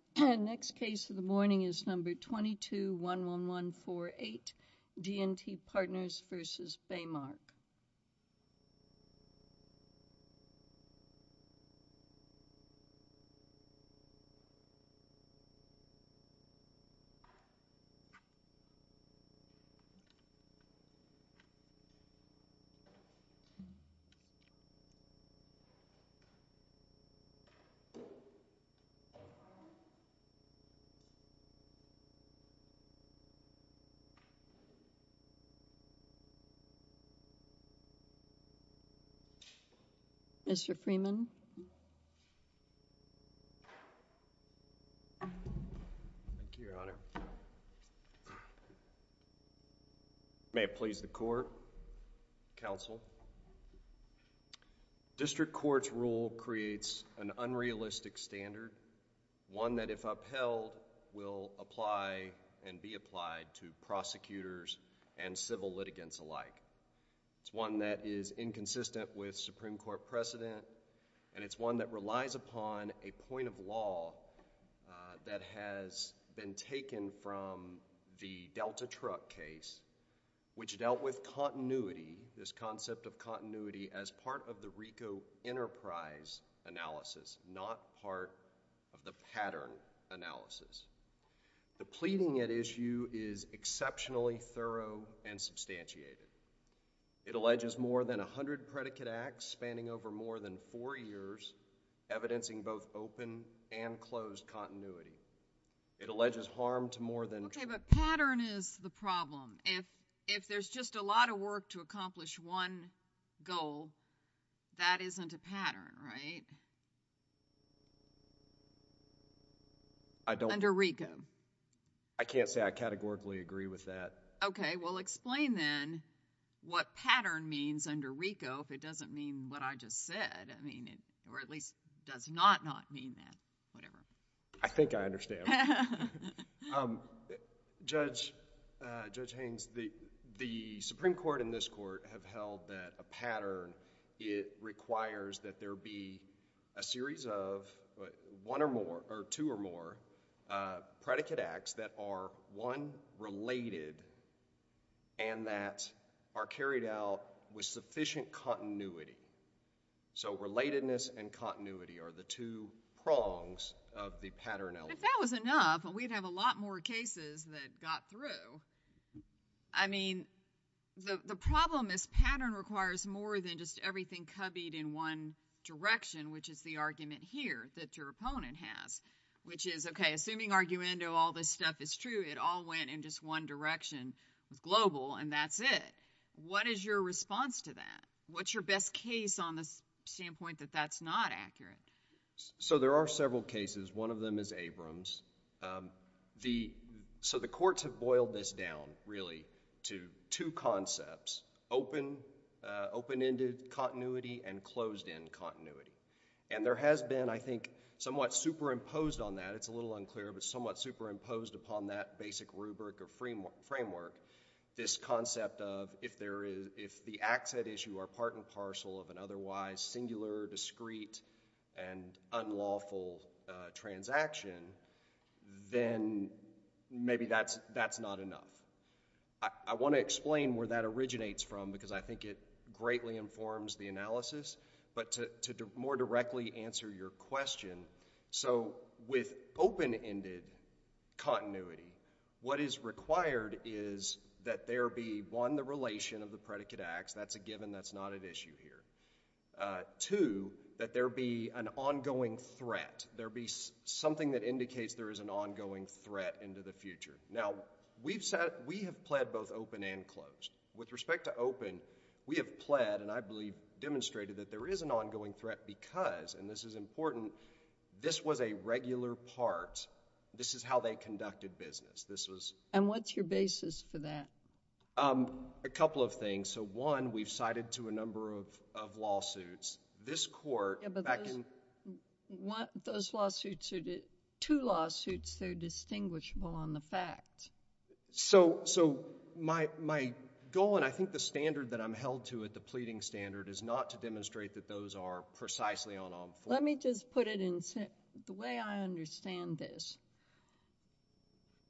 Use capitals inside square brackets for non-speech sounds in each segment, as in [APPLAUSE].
[CLEARS THROAT] Next case of the morning is number 22-11148, D&T Partners v. Baymark. Mr. Freeman. Thank you, Your Honor. May it please the Court, Counsel. District Court's rule creates an unrealistic standard, one that if upheld will apply and be applied to prosecutors and civil litigants alike. It's one that is inconsistent with Supreme Court precedent, and it's one that relies upon a point of law uh, that has been taken from the Delta Truck case, which dealt with continuity, this concept of continuity, as part of the RICO enterprise analysis, not part of the pattern analysis. The pleading at issue is exceptionally thorough and substantiated. It alleges more than 100 predicate acts spanning over more than four years, evidencing both open and closed continuity. It alleges harm to more than... Okay, but pattern is the problem. If if there's just a lot of work to accomplish one goal, that isn't a pattern, right? I don't... Under RICO. I can't say I categorically agree with that. Okay, well explain then what pattern means under RICO if it doesn't mean what I just said, I mean, or at least does not not mean that, whatever. I think I understand. [LAUGHS] Um, uh, Judge Haynes, the Supreme Court and this Court have held that a pattern, it requires that there be a series of uh, one or more, or two or more, uh, predicate acts that are, one, related and that are carried out with sufficient continuity. So relatedness and continuity are the two prongs of the pattern element. If that was enough, we'd have a lot more cases that got through. I mean, the problem is pattern requires more than just everything cubbied in one direction, which is the argument here that your opponent has, which is, okay, assuming arguendo, all this stuff is true, it all went in just one direction with global and that's it. What is your response to that? What's your best case on the standpoint that that's not accurate? So there are several cases. One of them is Abrams. Um, so the courts have boiled this down, really, to two concepts, uh, open-ended continuity and closed-end continuity. And there has been, I think, somewhat superimposed on that, it's a little unclear, but somewhat superimposed upon that basic rubric or framework, this concept of if the acts at issue are part and parcel of an otherwise singular, discrete, and unlawful uh, transaction, then maybe that's not enough. I want to explain where that originates from because I think it greatly informs the analysis, but to more directly answer your question, so with open-ended continuity, what is required is that there be, one, the relation of the predicate acts, that's a given, that's not at issue here. Uh, two, that there be an ongoing threat, there be something that indicates there is an ongoing threat into the future. Now, we have pled both open and closed. With respect to open, we have pled, and I believe demonstrated, that there is an ongoing threat because, and this is important, this was a regular part, this is how they conducted business. This was... And what's your basis for that? Um, a couple of things. So one, we've cited to a number of lawsuits. This court... back in... those lawsuits are, two lawsuits, they're distinguishable on the fact. So my goal, and I think the standard that I'm held to at the pleading standard, is not to demonstrate that those are precisely on. Let me just put it in, the way I understand this,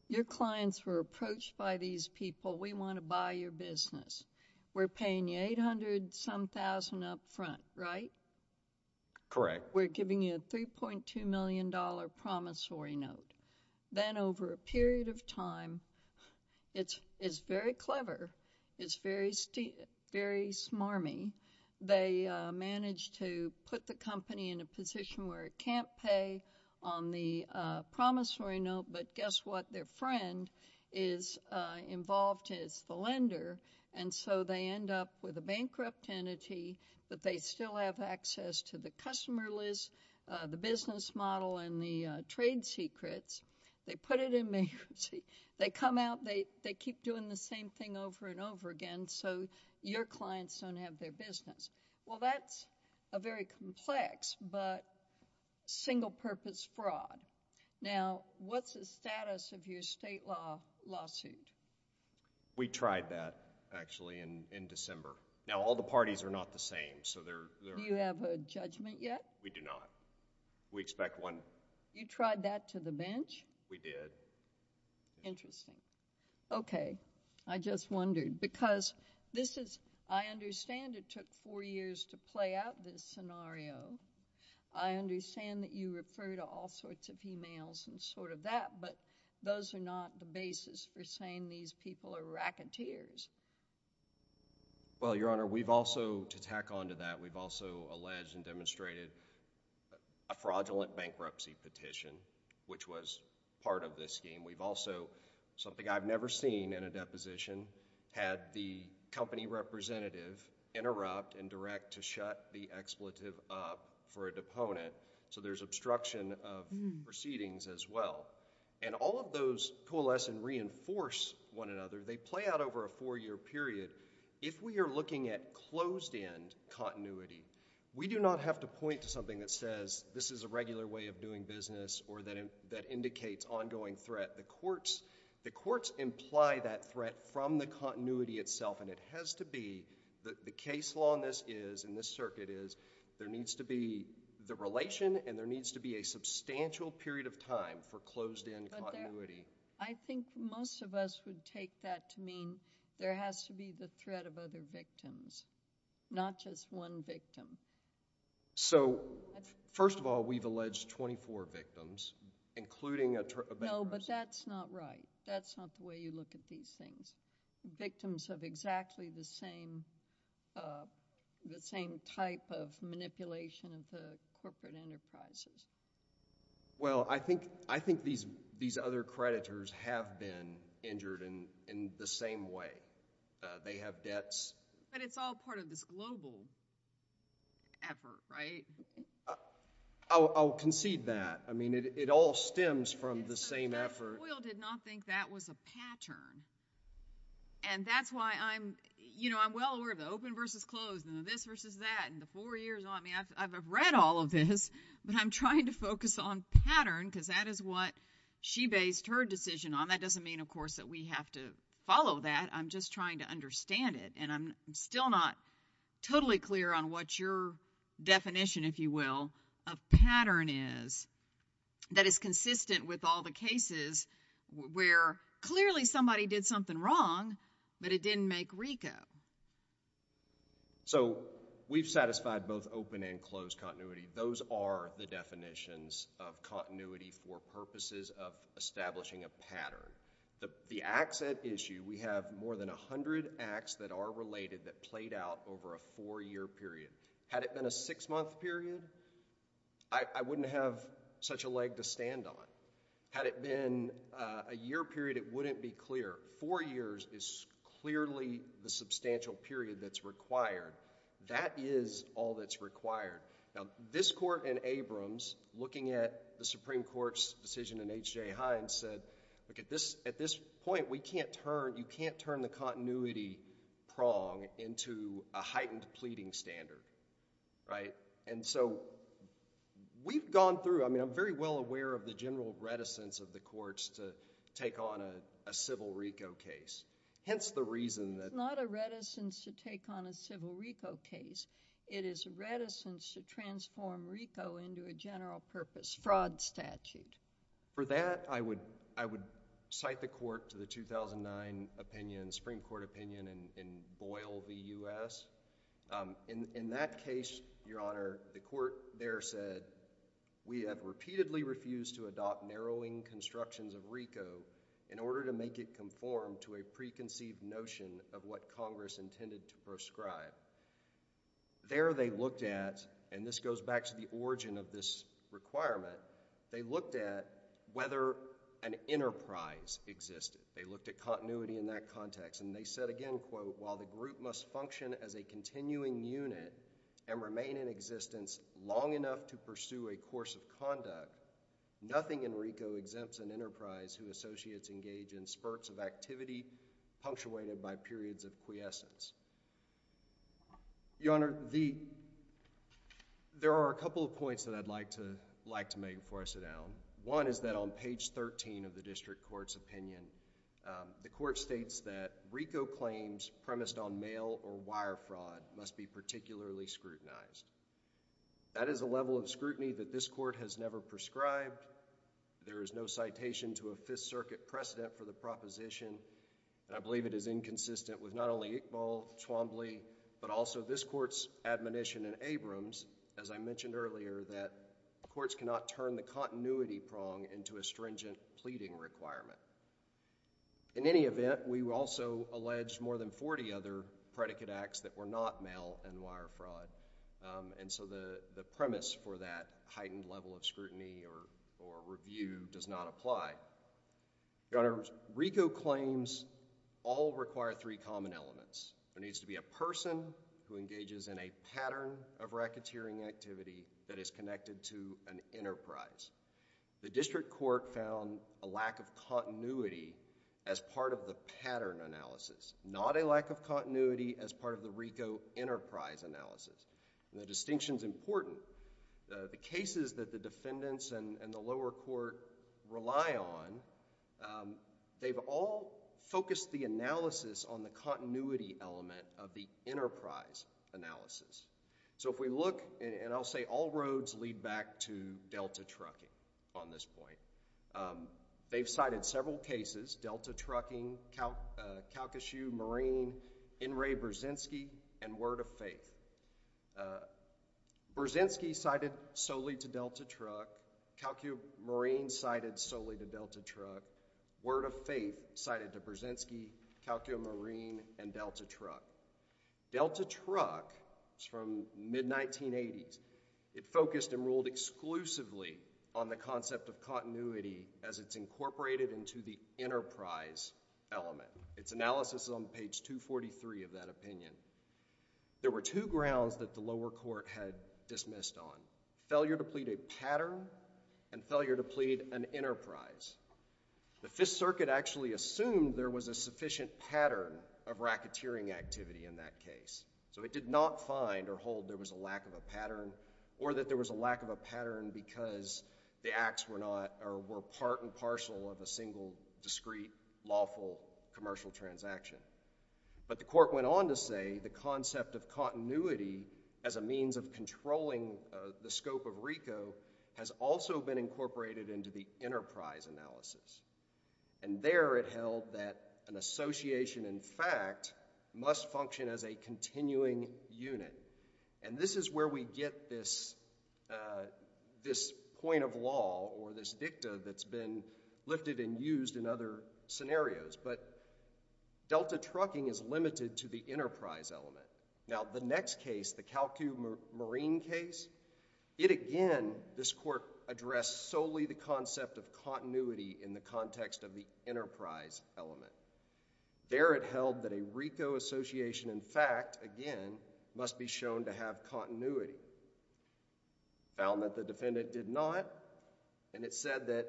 your clients were approached by these people, we want to buy your business. We're paying you 800 some thousand up front, right? Correct. We're giving you a $3.2 million promissory note. Then over a period of time, it's it's very clever, it's very very smarmy, they uh, manage to put the company in a position where it can't pay on the uh, promissory note, but guess what? Their friend is uh, involved as the lender, and so they end up with a bankrupt entity, but they still have access to the customer list, uh, the business model, and the trade secrets. They put it in [LAUGHS] bankruptcy. They come out, they keep doing the same thing over and over again, so your clients don't have their business. Well, that's a very complex but single-purpose fraud. Now, what's the status of your state law lawsuit? We tried that, actually, in December. Now, all the parties are not the same, so they're... Do you have a judgment yet? We do not. We expect one. You tried that to the bench? We did. Interesting. Okay. I just wondered, because this is... I understand it took four years to play out this scenario. I understand that you refer to all sorts of emails and sort of that, but those are not the basis for saying these people are racketeers. Well, Your Honor, we've also, to tack on to that, we've also alleged and demonstrated a fraudulent bankruptcy petition, which was part of this scheme. We've also, something I've never seen in a deposition, had the company representative interrupt and direct to shut the expletive up for a deponent, so there's obstruction of hmm. proceedings as well. And all of those coalesce and reinforce one another. They play out over a four-year period. If we are looking at closed-end continuity, we do not have to point to something that says this is a regular way of doing business or that indicates ongoing threat. The courts imply that threat from the continuity itself, and it has to be, the case law in this is, in this circuit is, there needs to be the relation and there needs to be a substantial period of time for closed-in continuity. I think most of us would take that to mean there has to be the threat of other victims, not just one victim. So, first of all, we've alleged 24 victims, including a bankruptcy. No, but that's not right. That's not the way you look at these things. Victims of exactly the same uh, type of manipulation of the corporate enterprises. Well, I think these other creditors have been injured in the same way. Uh, they have debts. But it's all part of this global effort, right? Uh, I'll concede that. I mean, it all stems from the same effort. Judge Boyle did not think that was a pattern. And that's why I'm, you know, I'm well aware of the open versus closed and the this versus that and the four years on me. I've read all of this, but I'm trying to focus on pattern because that is what she based her decision on. That doesn't mean, of course, that we have to follow that. I'm just trying to understand it. And I'm still not totally clear on what your definition, if you will, of pattern is that is consistent with all the cases where clearly somebody did something wrong, but it didn't make RICO. So, we've satisfied both open and closed continuity. Those are the definitions of continuity for purposes of establishing a pattern. The acts at issue, we have more than 100 acts that are related that played out over a four-year period. Had it been a six-month period, I wouldn't have such a leg to stand on. Had it been uh, a year period, it wouldn't be clear. Four years is clearly the substantial period that's required. That is all that's required. Now, this court in Abrams, looking at the Supreme Court's decision in H.J. Inc., said, look, at this point, we can't turn, you can't turn the continuity prong into a heightened pleading standard, right? And so, we've gone through, I mean, I'm very well aware of the general reticence of the courts to take on a civil RICO case. Hence the reason that... It's not a reticence to take on a civil RICO case. It is a reticence to transform RICO into a general purpose fraud statute. For that, I would cite the court to the 2009 opinion, Supreme Court opinion in Boyle v. U.S. Um, in that case, Your Honor, the court there said, we have repeatedly refused to adopt narrowing constructions of RICO in order to make it conform to a preconceived notion of what Congress intended to prescribe. There they looked at, and this goes back to the origin of this requirement, they looked at whether an enterprise existed. They looked at continuity in that context, and they said again, quote, while the group must function as a continuing unit and remain in existence long enough to pursue a course of conduct, nothing in RICO exempts an enterprise whose associates engage in spurts of activity punctuated by periods of quiescence. Your Honor, there are a couple of points that I'd like to make before I sit down. One is that on page 13 of the district court's opinion, um, the court states that RICO claims premised on mail or wire fraud must be particularly scrutinized. That is a level of scrutiny that this court has never prescribed. There is no citation to a Fifth Circuit precedent for the proposition, and I believe it is inconsistent with not only Iqbal, Twombly, but also this court's admonition in Abrams, as I mentioned earlier, that courts cannot turn the continuity prong into a stringent pleading requirement. In any event, we also alleged more than 40 other predicate acts that were not mail and wire fraud, um, and so the premise for that heightened level of scrutiny or review does not apply. Your Honor, RICO claims all require three common elements. There needs to be a person who engages in a pattern of racketeering activity that is connected to an enterprise. The district court found a lack of continuity as part of the pattern analysis, not a lack of continuity as part of the RICO enterprise analysis. The distinction is important. Uh, the cases that the defendants and the lower court rely on, um, they've all focused the analysis on the continuity element of the enterprise analysis. So if we look, and I'll say all roads lead back to Delta Trucking on this point. Um, they've cited several cases, Delta Trucking, uh, Calcasieu Marine, In re Burzynski, and Word of Faith. Uh, Burzynski cited solely to Delta Truck. Calcasieu Marine cited solely to Delta Truck. Word of Faith cited to Burzynski, Calcasieu Marine, and Delta Truck. Delta Truck is from mid-1980s. It focused and ruled exclusively on the concept of continuity as it's incorporated into the enterprise element. Its analysis is on page 243 of that opinion. There were two grounds that the lower court had dismissed on. Failure to plead a pattern and failure to plead an enterprise. The Fifth Circuit actually assumed there was a sufficient pattern of racketeering activity in that case. So it did not find or hold there was a lack of a pattern or that there was a lack of a pattern because the acts were not or were part and parcel of a single discrete lawful commercial transaction. But the court went on to say the concept of continuity as a means of controlling uh, the scope of RICO has also been incorporated into the enterprise analysis. And there it held that an association in fact must function as a continuing unit. And this is where we get this uh, point of law or this dicta that's been lifted and used in other scenarios. But Delta Trucking is limited to the enterprise element. Now the next case, the Calcasieu Marine case, it again, this court addressed solely the concept of continuity in the context of the enterprise element. There it held that a RICO association in fact, again, must be shown to have continuity. Found that the defendant did not and it said that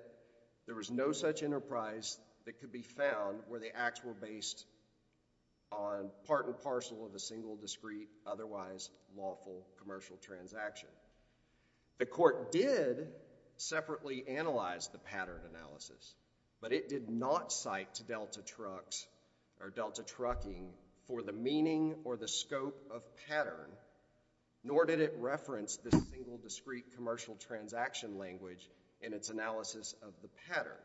there was no such enterprise that could be found where the acts were based on part and parcel of a single discrete otherwise lawful commercial transaction. The court did separately analyze the pattern analysis, but it did not cite to Delta Trucks or Delta Trucking for the meaning or the scope of pattern, nor did it reference the single discrete commercial transaction language in its analysis of the pattern.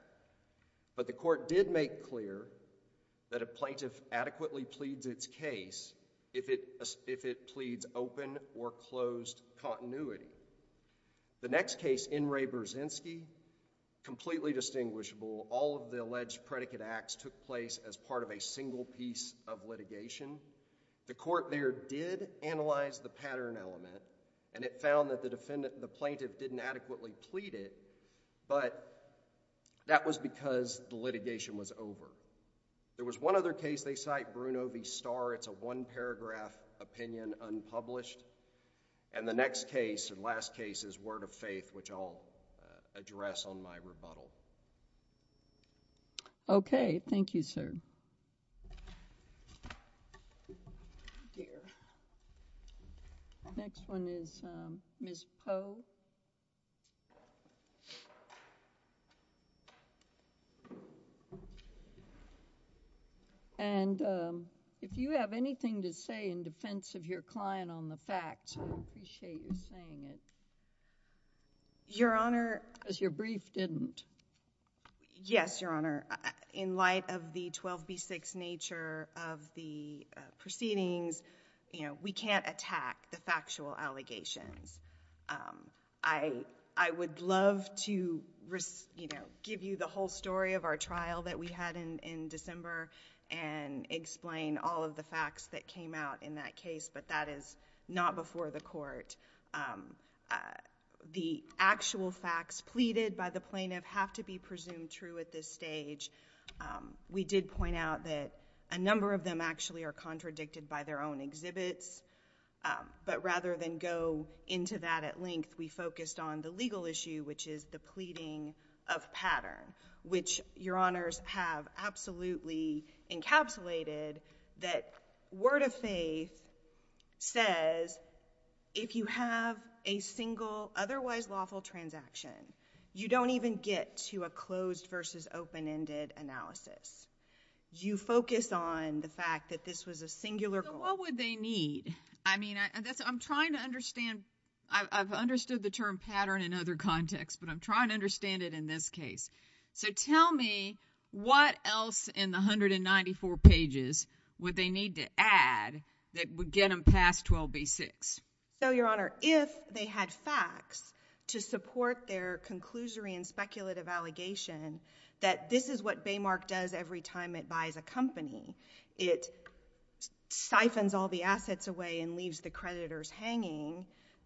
But the court did make clear that a plaintiff adequately pleads its case if it pleads open or closed continuity. The next case, In re Burzynski, completely distinguishable. All of the alleged predicate acts took place as part of a single piece of litigation. The court there did analyze the pattern element, and it found that the plaintiff didn't adequately plead it, but that was because the litigation was over. There was one other case they cite, Bruno v. Starr. It's a one-paragraph opinion, unpublished. And the next case, and last case, is Word of Faith, which I'll uh, address on my rebuttal. Okay. Thank you, sir. Dear. Next one is um, Ms. Poe. And um, if you have anything to say in defense of your client on the facts, I appreciate you saying it. Your Honor. Because your brief didn't. Yes, Your Honor. In light of the 12b6 nature of the uh, proceedings, you know, we can't attack the factual allegations. Um, I would love to, you know, give you the whole story of our trial that we had in December and explain all of the facts that came out in that case, but that is not before the court. Um, uh, the actual facts pleaded by the plaintiff have to be presumed true at this stage. Um, we did point out that a number of them actually are contradicted by their own exhibits, um, but rather than go into that at length, we focused on the legal issue, which is the pleading of pattern, which Your Honors have absolutely encapsulated that Word of Faith says if you have a single otherwise lawful transaction, you don't even get to a closed versus open-ended analysis. You focus on the fact that this was a singular goal. So what would they need? I mean, I'm trying to understand. I've understood the term pattern in other contexts, but I'm trying to understand it in this case. So tell me what else in the 194 pages would they need to add that would get them past 12b6? So, Your Honor, if they had facts to support their conclusory and speculative allegation that this is what Baymark does every time it buys a company, it siphons all the assets away and leaves the creditors hanging,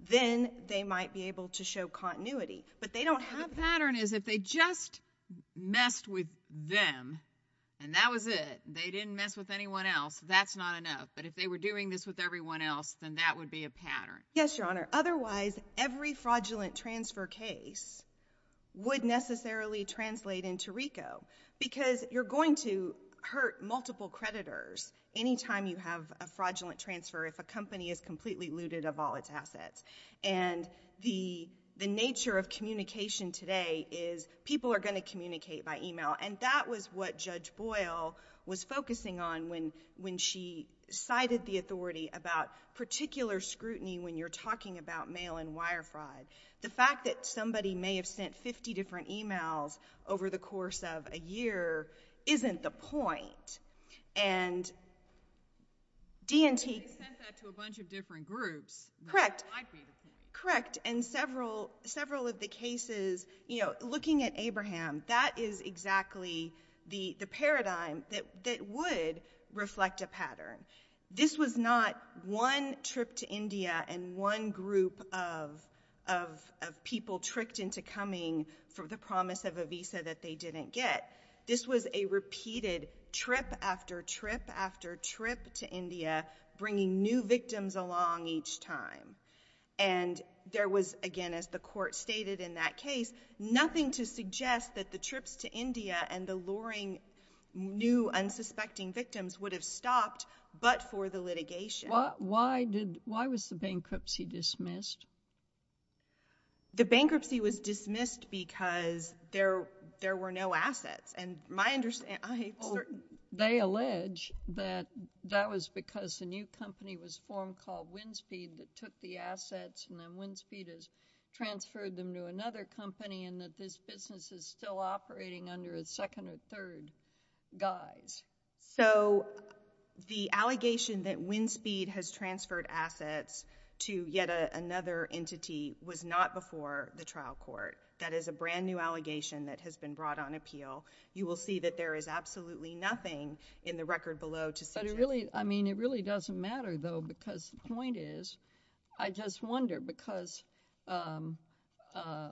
then they might be able to show continuity. But they don't have that. The pattern is if they just messed with them and that was it, they didn't mess with anyone else, that's not enough. But if they were doing this with everyone else, then that would be a pattern. Yes, Your Honor. Otherwise, every fraudulent transfer case would necessarily translate into RICO because you're going to hurt multiple creditors any time you have a fraudulent transfer if a company is completely looted of all its assets. And the nature of communication today is people are going to communicate by email. And that was what Judge Boyle was focusing on when she cited the authority about particular scrutiny when you're talking about mail and wire fraud. The fact that somebody may have sent 50 different emails over the course of a year isn't the point. And D&T... They sent that to a bunch of different groups. Correct. That might be the point. Correct. And several of the cases, you know, looking at Abraham, that is exactly the paradigm that would reflect a pattern. This was not one trip to India and one group of people tricked into coming for the promise of a visa that they didn't get. This was a repeated trip after trip after trip to India, bringing new victims along each time. And there was, again, as the court stated in that case, nothing to suggest that the trips to India and the luring new unsuspecting victims would have stopped but for the litigation. Why did why was the bankruptcy dismissed? The bankruptcy was dismissed because there were no assets. And my understanding... Oh, They allege that that was because a new company was formed called Windspeed that took the assets and then Windspeed has transferred them to another company and that this business is still operating under a second or third guise. So the allegation that Windspeed has transferred assets to yet another entity was not before the trial court. That is a brand new allegation that has been brought on appeal. You will see that there is absolutely nothing in the record below to suggest... But it really, I mean, it really doesn't matter though because the point is, I just wonder because um, uh,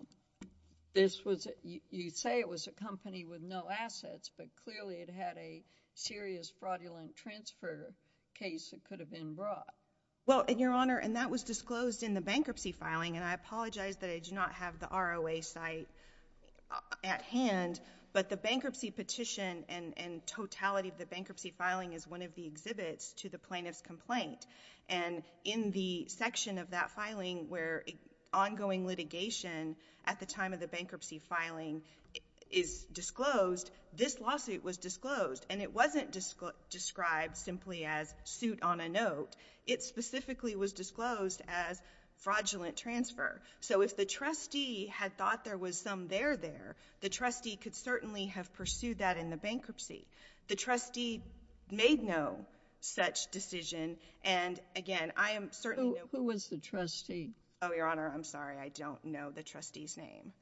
this was, you say it was a company with no assets, but clearly it had a serious fraudulent transfer case that could have been brought. Well, Your Honor, and that was disclosed in the bankruptcy filing, and I apologize that I do not have the ROA cite uh, at hand, but the bankruptcy petition and and totality of the bankruptcy filing is one of the exhibits to the plaintiff's complaint. And in the section of that filing where ongoing litigation at the time of the bankruptcy filing is disclosed, this lawsuit was disclosed, and it wasn't described simply as suit on a note. It specifically was disclosed as fraudulent transfer. So if the trustee had thought there was some there there, the trustee could certainly have pursued that in the bankruptcy. The trustee made no such decision, and again, I am certainly... Who was the trustee? Oh, Your Honor, I'm sorry, I don't know the trustee's name.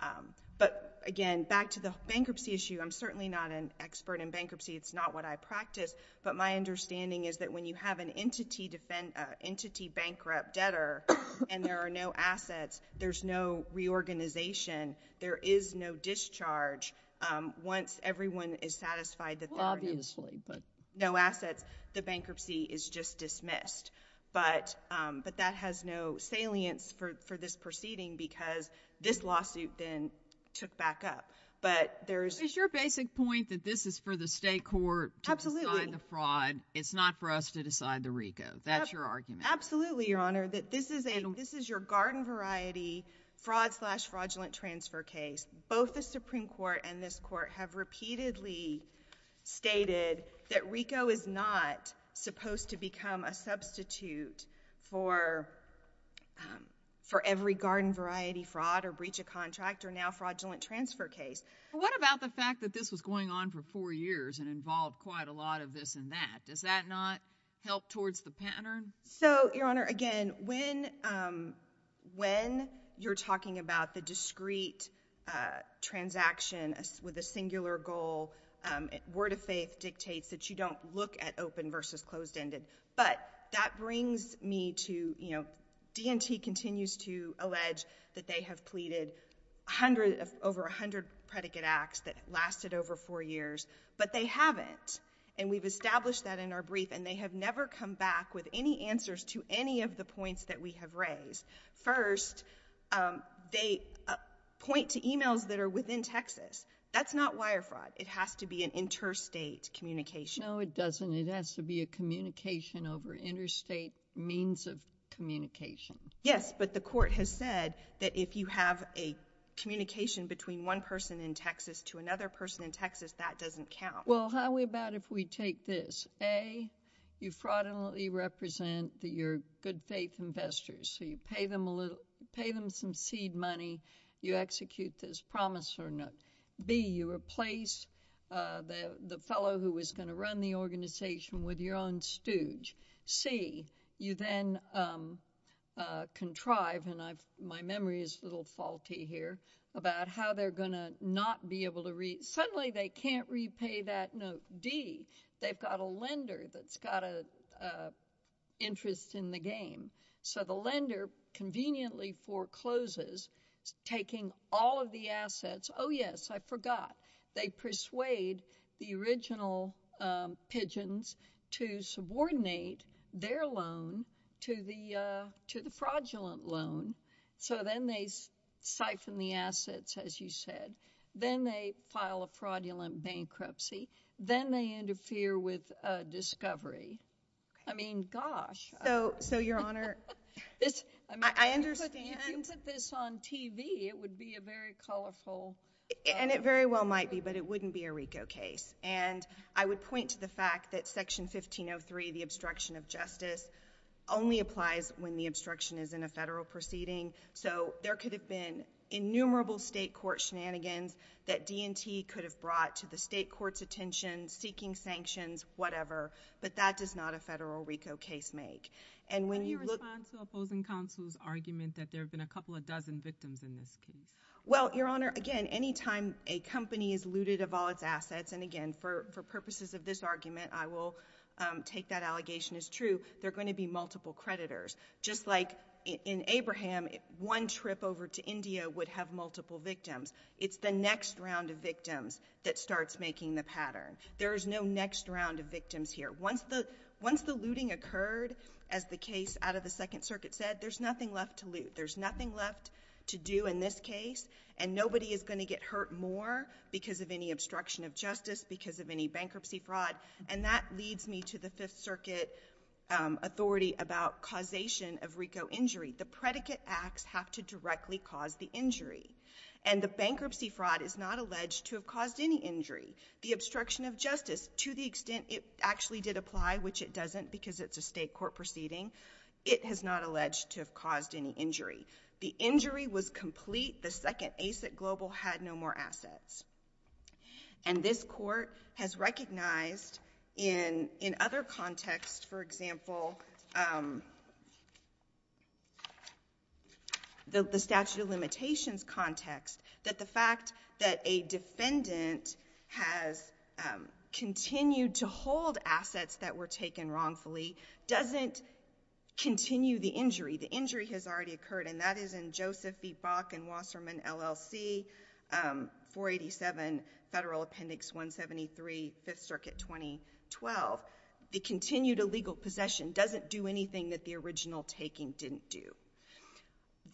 Um, but again, back to the bankruptcy issue, I'm certainly not an expert in bankruptcy. It's not what I practice, but my understanding is that when you have an entity uh, bankrupt debtor and there are no assets, there's no reorganization, there is no discharge. Um, once everyone is satisfied that there are no assets, the bankruptcy is just dismissed. But um, that has no salience for this proceeding because this lawsuit then took back up. But there's... Is your basic point that this is for the state court to decide the fraud, it's not for us to decide the RICO? That's your argument? Absolutely, Your Honor, that this is your garden variety fraud slash fraudulent transfer case. Both the Supreme Court and this court have repeatedly stated that RICO is not supposed to become a substitute um, for every garden variety fraud or breach of contract or now fraudulent transfer case. What about the fact that this was going on for four years and involved quite a lot of this and that? Does that not help towards the pattern? So, Your Honor, again, when um, you're talking about the discrete uh, transaction with a singular goal, um, word of faith dictates that you don't look at open versus closed-ended. But that brings me to, you know, D&T continues to allege that they have pleaded over 100 predicate acts that lasted over four years, but they haven't. And we've established that in our brief, and they have never come back with any answers to any of the points that we have raised. First, um, they uh, point to emails that are within Texas. That's not wire fraud. It has to be an interstate communication. No, it doesn't. It has to be a communication over interstate means of communication. Yes, but the court has said that if you have a communication between one person in Texas to another person in Texas, that doesn't count. Well, how about if we take this? A, you fraudulently represent your good faith investors. So you pay them a little pay them some seed money. You execute this promissory note. B, you replace uh, the fellow who was going to run the organization with your own stooge. C, you then um, uh, contrive, and my memory is a little faulty here, about how they're going to not be able to, suddenly they can't repay that note. D, they've got a lender that's got an interest in the game. So the lender conveniently forecloses, taking all of the assets. Oh, yes, I forgot. They persuade the original um, pigeons to subordinate their loan to the uh to the fraudulent loan. So then they siphon the assets, as you said. Then they file a fraudulent bankruptcy. Then they interfere with discovery. I mean, gosh. So, so Your Honor, [LAUGHS] this I understand. If you put this on TV, it would be a very colorful. And it very well might be, but it wouldn't be a RICO case. And I would point to the fact that Section 1503, the obstruction of justice, only applies when the obstruction is in a federal proceeding. So there could have been innumerable state court shenanigans that D&T could have brought to the state court's attention, seeking sanctions, whatever, but that does not a federal RICO case make. And when you look... How do you respond to opposing counsel's argument that there have been a couple of dozen victims in this case? Well, Your Honor, again, any time a company is looted of all its assets, and again, for purposes of this argument, I will um, take that allegation as true, there are going to be multiple creditors. Just like in Abraham, one trip over to India would have multiple victims. It's the next round of victims that starts making the pattern. There is no next round of victims here. Once the looting occurred, as the case out of the Second Circuit said, there's nothing left to loot. There's nothing left to do in this case, and nobody is going to get hurt more because of any obstruction of justice, because of any bankruptcy fraud, and that leads me to the Fifth Circuit um, authority about causation of RICO injury. The predicate acts have to directly cause the injury, and the bankruptcy fraud is not alleged to have caused any injury. The obstruction of justice, to the extent it actually did apply, which it doesn't because it's a state court proceeding, it has not alleged to have caused any injury. The injury was complete the second ASIC Global had no more assets. And this court has recognized in other contexts, for example, um, the statute of limitations context, that the fact that a defendant has um, continued to hold assets that were taken wrongfully doesn't continue the injury. The injury has already occurred, and that is in Joseph v. Bach and Wasserman LLC, um, 487 Federal Appendix 173, Fifth Circuit 2012. The continued illegal possession doesn't do anything that the original taking didn't do.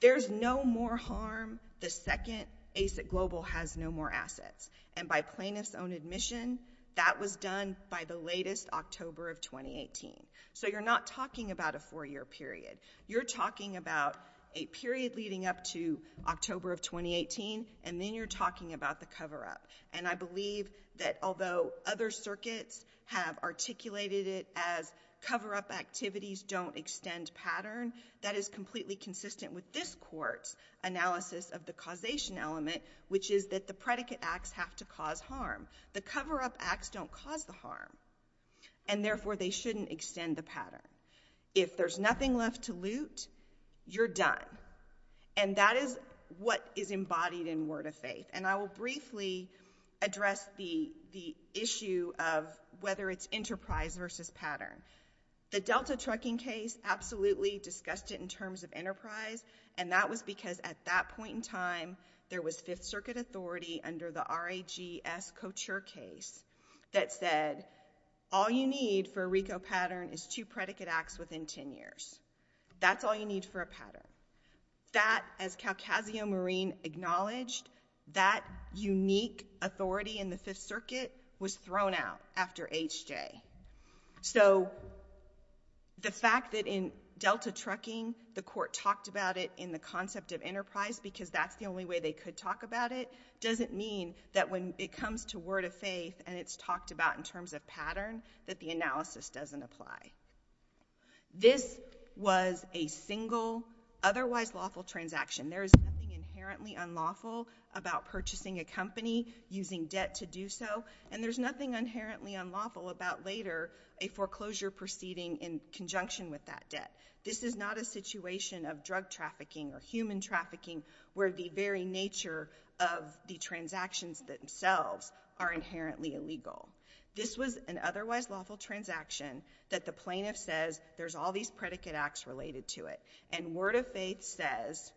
There's no more harm the second ASIC Global has no more assets, and by plaintiff's own admission, that was done by the latest October of 2018. So you're not talking about a four-year period. You're talking about a period leading up to October of 2018, and then you're talking about the cover-up. And I believe that although other circuits have articulated it as cover-up activities don't extend pattern, that is completely consistent with this court's analysis of the causation element, which is that the predicate acts have to cause harm. The cover-up acts don't cause the harm, and therefore they shouldn't extend the pattern. If there's nothing left to loot, you're done. And that is what is embodied in word of faith. And I will briefly address the issue of whether it's enterprise versus pattern. The Delta Trucking case absolutely discussed it in terms of enterprise, and that was because at that point in time, there was Fifth Circuit authority under the RAGS Couture case that said, all you need for a RICO pattern is two predicate acts within 10 years. That's all you need for a pattern. That, as Calcasieu Marine acknowledged, that unique authority in the Fifth Circuit was thrown out after HJ. So the fact that in Delta Trucking, the court talked about it in the concept of enterprise because that's the only way they could talk about it, doesn't mean that when it comes to word of faith and it's talked about in terms of pattern, that the analysis doesn't apply. This was a single, otherwise lawful transaction. There is nothing inherently unlawful about purchasing a company using debt to do so, and there's nothing inherently unlawful about later a foreclosure proceeding in conjunction with that debt. This is not a situation of drug trafficking or human trafficking where the very nature of the transactions themselves are inherently illegal. This was an otherwise lawful transaction that the plaintiff says there's all these predicate acts related to it, and word of faith says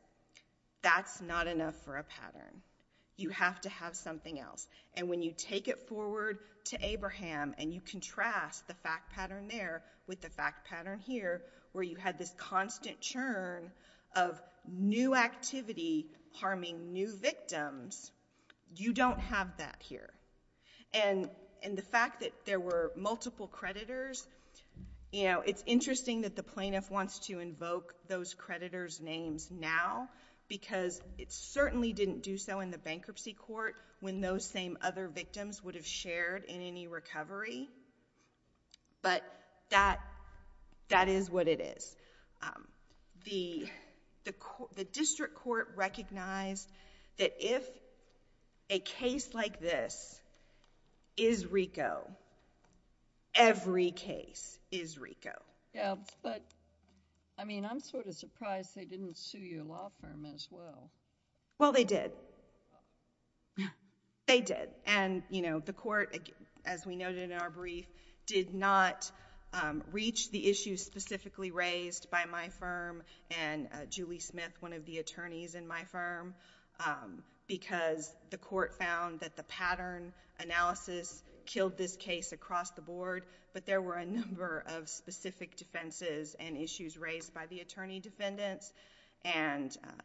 that's not enough for a pattern. You have to have something else. And when you take it forward to Abraham and you contrast the fact pattern there with the fact pattern here, where you had this constant churn of new activity harming new victims, you don't have that here. And the fact that there were multiple creditors, you know, it's interesting that the plaintiff wants to invoke those creditors' names now because it certainly didn't do so in the bankruptcy court when those same other victims would have shared in any recovery. But that is what it is. Um, the district court recognized that if a case like this is RICO, every case is RICO. Yeah, but, I mean, I'm sort of surprised they didn't sue your law firm as well. Well, they did. They did. And, you know, the court, as we noted in our brief, did not um, reach the issues specifically raised by my firm and uh, Julie Smith, one of the attorneys in my firm, um, because the court found that the pattern analysis killed this case across the board, but there were a number of specific defenses and issues raised by the attorney defendants. And, uh,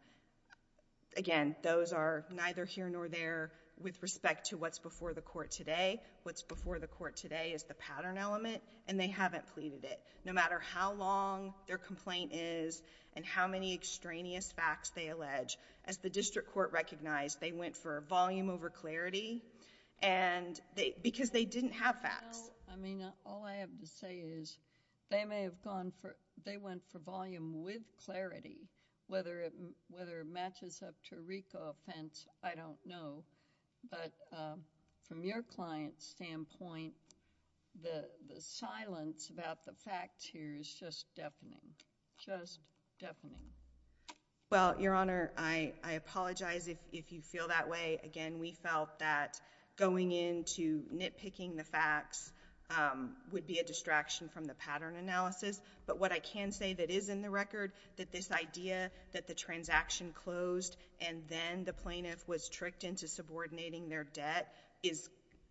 again, those are neither here nor there with respect to what's before the court today. What's before the court today is the pattern element, and they haven't pleaded it. No matter how long their complaint is and how many extraneous facts they allege, as the district court recognized, they went for volume over clarity because they didn't have facts. I mean, all I have to say is they may have gone for, they went for volume with clarity. Whether it matches up to RICO offense, I don't know. But um, from your client's standpoint, the silence about the facts here is just deafening, just deafening. Well, Your Honor, I apologize if you feel that way. Again, we felt that going into nitpicking the facts um, would be a distraction from the pattern analysis. But what I can say that is in the record, that this idea that the transaction closed and then the plaintiff was tricked into subordinating their debt is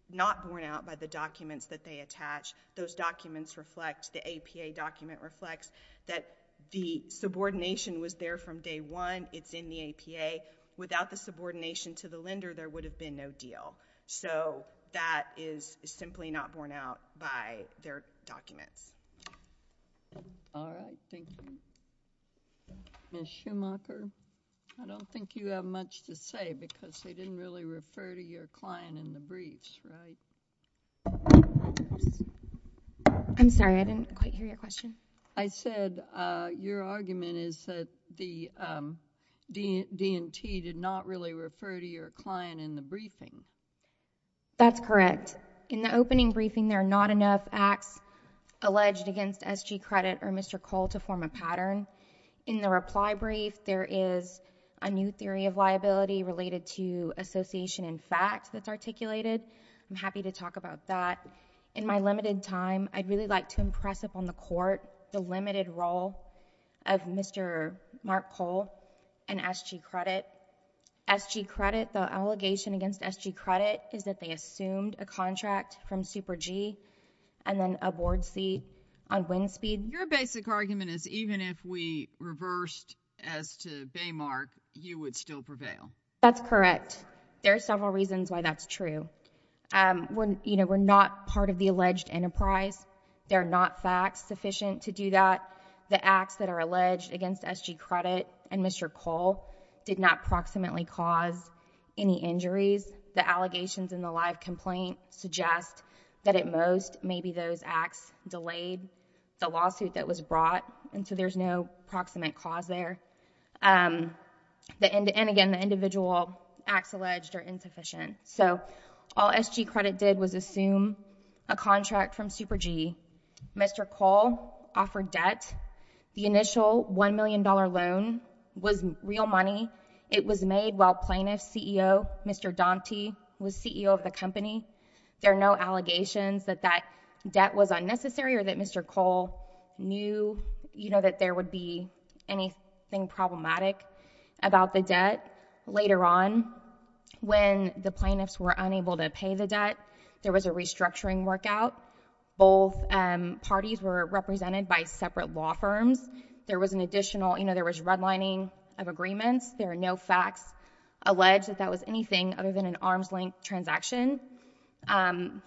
not borne out by the documents that they attach. Those documents reflect, the APA document reflects, that the subordination was there from day one. It's in the APA. Without the subordination to the lender, there would have been no deal. So that is simply not borne out by their documents. All right. Thank you. Ms. Schumacher, I don't think you have much to say because they didn't really refer to your client in the briefs, right? I'm sorry. I didn't quite hear your question. I said uh, your argument is that the um, D&T did not really refer to your client in the briefing. That's correct. In the opening briefing, there are not enough acts alleged against SG Credit or Mr. Cole to form a pattern. In the reply brief, there is a new theory of liability related to association in fact that's articulated. I'm happy to talk about that. In my limited time, I'd really like to impress upon the court the limited role of Mr. Mark Cole and SG Credit. SG Credit, the allegation against SG Credit is that they assumed a contract from Super G and then a board seat on Windspeed. Your basic argument is even if we reversed as to Baymark, you would still prevail. That's correct. There are several reasons why that's true. Um, we're not part of the alleged enterprise. There are not facts sufficient to do that. The acts that are alleged against SG Credit and Mr. Cole did not proximately cause any injuries. The allegations in the live complaint suggest that at most, maybe those acts delayed the lawsuit that was brought, and so there's no proximate cause there. Um, and again, the individual acts alleged are insufficient. So all SG Credit did was assume a contract from Super G. Mr. Cole offered debt. The initial $1 million loan was real money. It was made while plaintiff's CEO, Mr. Dante, was CEO of the company. There are no allegations that that debt was unnecessary or that Mr. Cole knew you know, that there would be anything problematic about the debt. Later on, when the plaintiffs were unable to pay the debt, there was a restructuring workout. Both um, parties were represented by separate law firms. There was an additional, you know, there was redlining of agreements. There are no facts alleged that that was anything other than an arm's-length transaction. Um,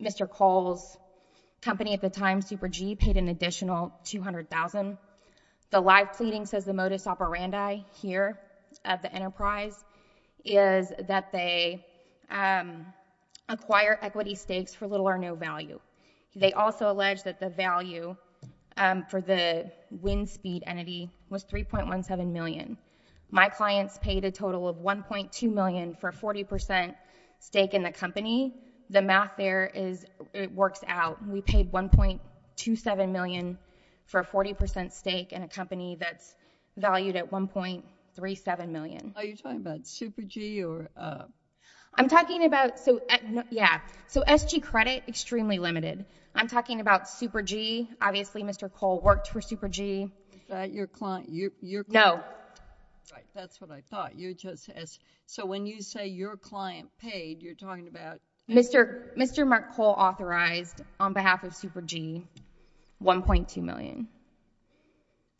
Mr. Cole's company at the time, Super G, paid an additional 200,000. The live pleading says the modus operandi here of the enterprise is that they um, acquire equity stakes for little or no value. They also allege that the value Um, for the Windspeed entity was 3.17 million. My clients paid a total of 1.2 million for a 40% stake in the company. The math there is, it works out. We paid 1.27 million for a 40% stake in a company that's valued at 1.37 million. Are you talking about Super G or... Uh, I'm talking about, so uh, yeah, so SG Credit, extremely limited. I'm talking about Super G. Obviously, Mr. Cole worked for Super G. Is that your client? No. Right, that's what I thought. You're just, so when you say your client paid, you're talking about... Mr. Mark Cole authorized, on behalf of Super G, 1.2 million.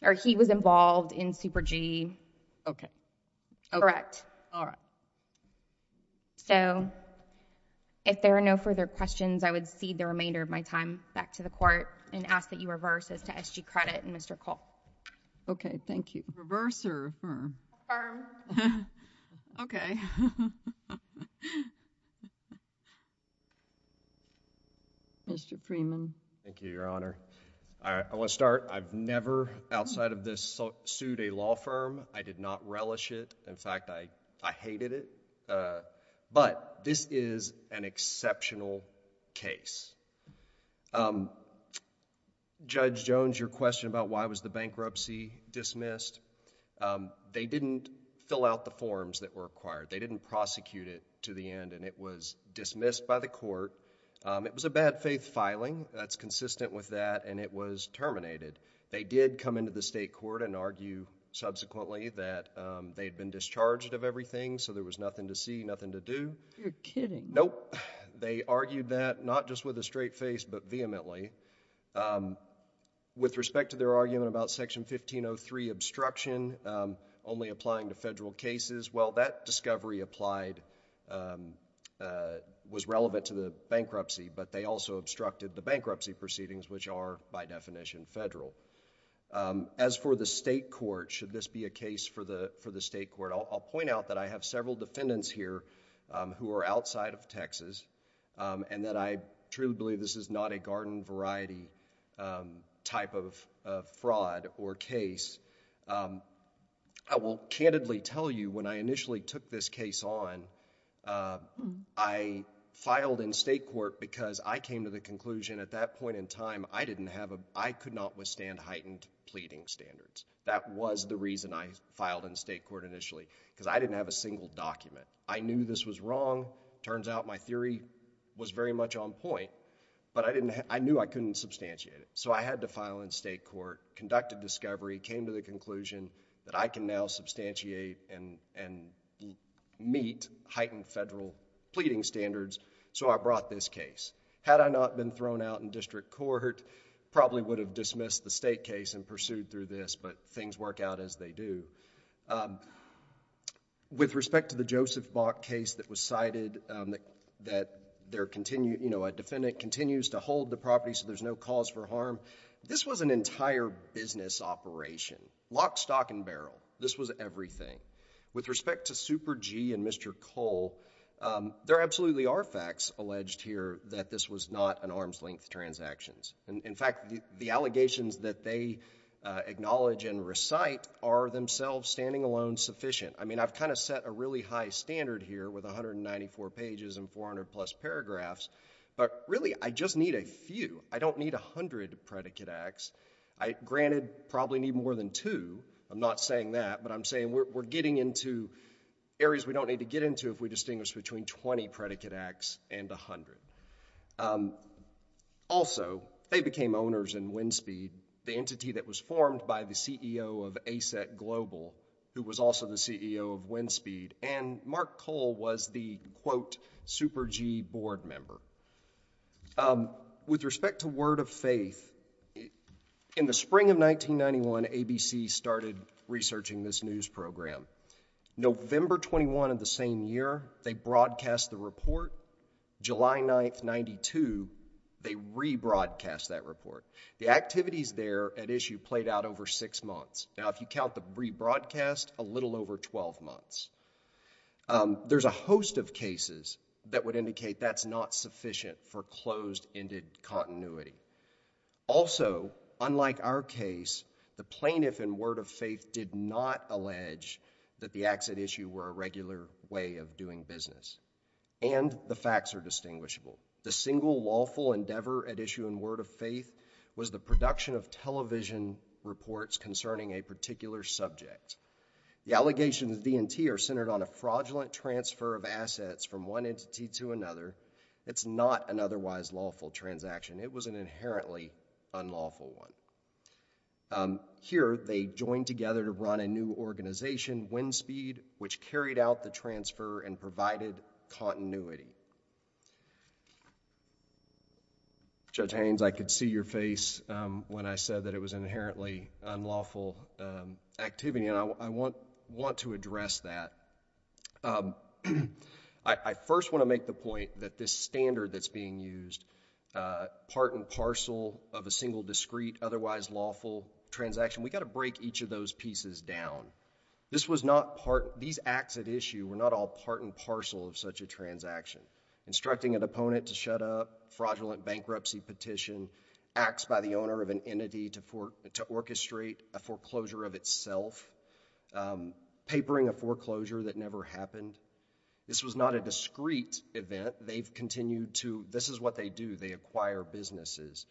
Or he was involved in Super G. Okay. Correct. All right. So, if there are no further questions, I would cede the remainder of my time back to the court and ask that you reverse as to SG Credit and Mr. Cole. Okay, thank you. Reverse or affirm? Affirm. [LAUGHS] Okay. [LAUGHS] Mr. Freeman. Thank you, Your Honor. I want to start, I've never, outside of this, sued a law firm. I did not relish it. In fact, I hated it. Uh, But this is an exceptional case. Um, Judge Jones, your question about why was the bankruptcy dismissed, um, they didn't fill out the forms that were required. They didn't prosecute it to the end, and it was dismissed by the court. Um, it was a bad faith filing. That's consistent with that, and it was terminated. They did come into the state court and argue subsequently that um, they had been discharged of everything, so there was nothing to see, nothing to do. You're kidding. Nope. They argued that, not just with a straight face, but vehemently. Um, with respect to their argument about Section 1503 obstruction, um, only applying to federal cases, well, that discovery applied, uh, was relevant to the bankruptcy, but they also obstructed the bankruptcy proceedings, which are, by definition, federal. Um, as for the state court, should this be a case for the state court, I'll point out that I have several defendants here um, who are outside of Texas, um, and that I truly believe this is not a garden variety type of fraud or case. I will candidly tell you, when I initially took this case on, uh, hmm. I filed in state court because I came to the conclusion at that point in time, I didn't have a, I could not withstand heightened pleading standards. That was the reason I filed in state court initially, because I didn't have a single document. I knew this was wrong. Turns out my theory was very much on point, but I didn't, I knew I couldn't substantiate it. So I had to file in state court, conducted discovery, came to the conclusion that I can now substantiate and meet heightened federal pleading standards, so I brought this case. Had I not been thrown out in district court, probably would have dismissed the state case and pursued through this, but things work out as they do. Um, with respect to the Joseph Bach case that was cited, um, that you know, a defendant continues to hold the property so there's no cause for harm, this was an entire business operation. Lock, stock, and barrel. This was everything. With respect to Super G and Mr. Cole, Um, there absolutely are facts alleged here that this was not an arm's length transactions. In fact, the allegations that they uh, acknowledge and recite are themselves standing alone sufficient. I mean, I've kind of set a really high standard here with 194 pages and 400 plus paragraphs, but really I just need a few. I don't need a hundred predicate acts. I, granted, probably need more than two. I'm not saying that, but I'm saying we're getting into areas we don't need to get into if we distinguish between 20 predicate acts and a hundred. Um, also, they became owners in Windspeed, the entity that was formed by the CEO of ACET Global, who was also the CEO of Windspeed, and Mark Cole was the, quote, Super G board member. Um, with respect to word of faith, in the spring of 1991, ABC started researching this news program. November 21 of the same year, they broadcast the report. July 9th, 92, they rebroadcast that report. The activities there at issue played out over six months. Now, if you count the rebroadcast, a little over 12 months. Um, there's a host of cases that would indicate that's not sufficient for closed-ended continuity. Also, unlike our case, the plaintiff in word of faith did not allege that the acts at issue were a regular way of doing business. And the facts are distinguishable. The single lawful endeavor at issue in word of faith was the production of television reports concerning a particular subject. The allegations of D&T are centered on a fraudulent transfer of assets from one entity to another. It's not an otherwise lawful transaction. It was an inherently unlawful one. Um, here, they joined together to run a new organization, Windspeed, which carried out the transfer and provided continuity. Judge Haynes, I could see your face um, when I said that it was an inherently unlawful um, activity, and I want to address that. [CLEARS THROAT] I first want to make the point that this standard that's being used, uh, part and parcel of a single discrete, otherwise lawful transaction, we've got to break each of those pieces down. This was not part, these acts at issue were not all part and parcel of such a transaction. Instructing an opponent to shut up, fraudulent bankruptcy petition, acts by the owner of an entity to orchestrate a foreclosure of itself, um, papering a foreclosure that never happened. This was not a discrete event. They've continued to, this is what they do. They acquire businesses.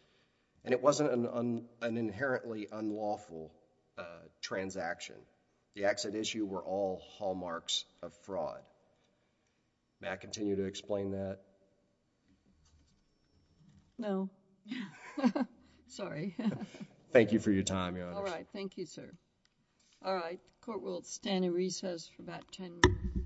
And it wasn't an inherently unlawful uh, transaction. The acts at issue were all hallmarks of fraud. May I continue to explain that? No. [LAUGHS] Sorry. [LAUGHS] Thank you for your time, Your Honor. All right. Thank you, sir. All right. The Court will stand in recess for about 10 minutes.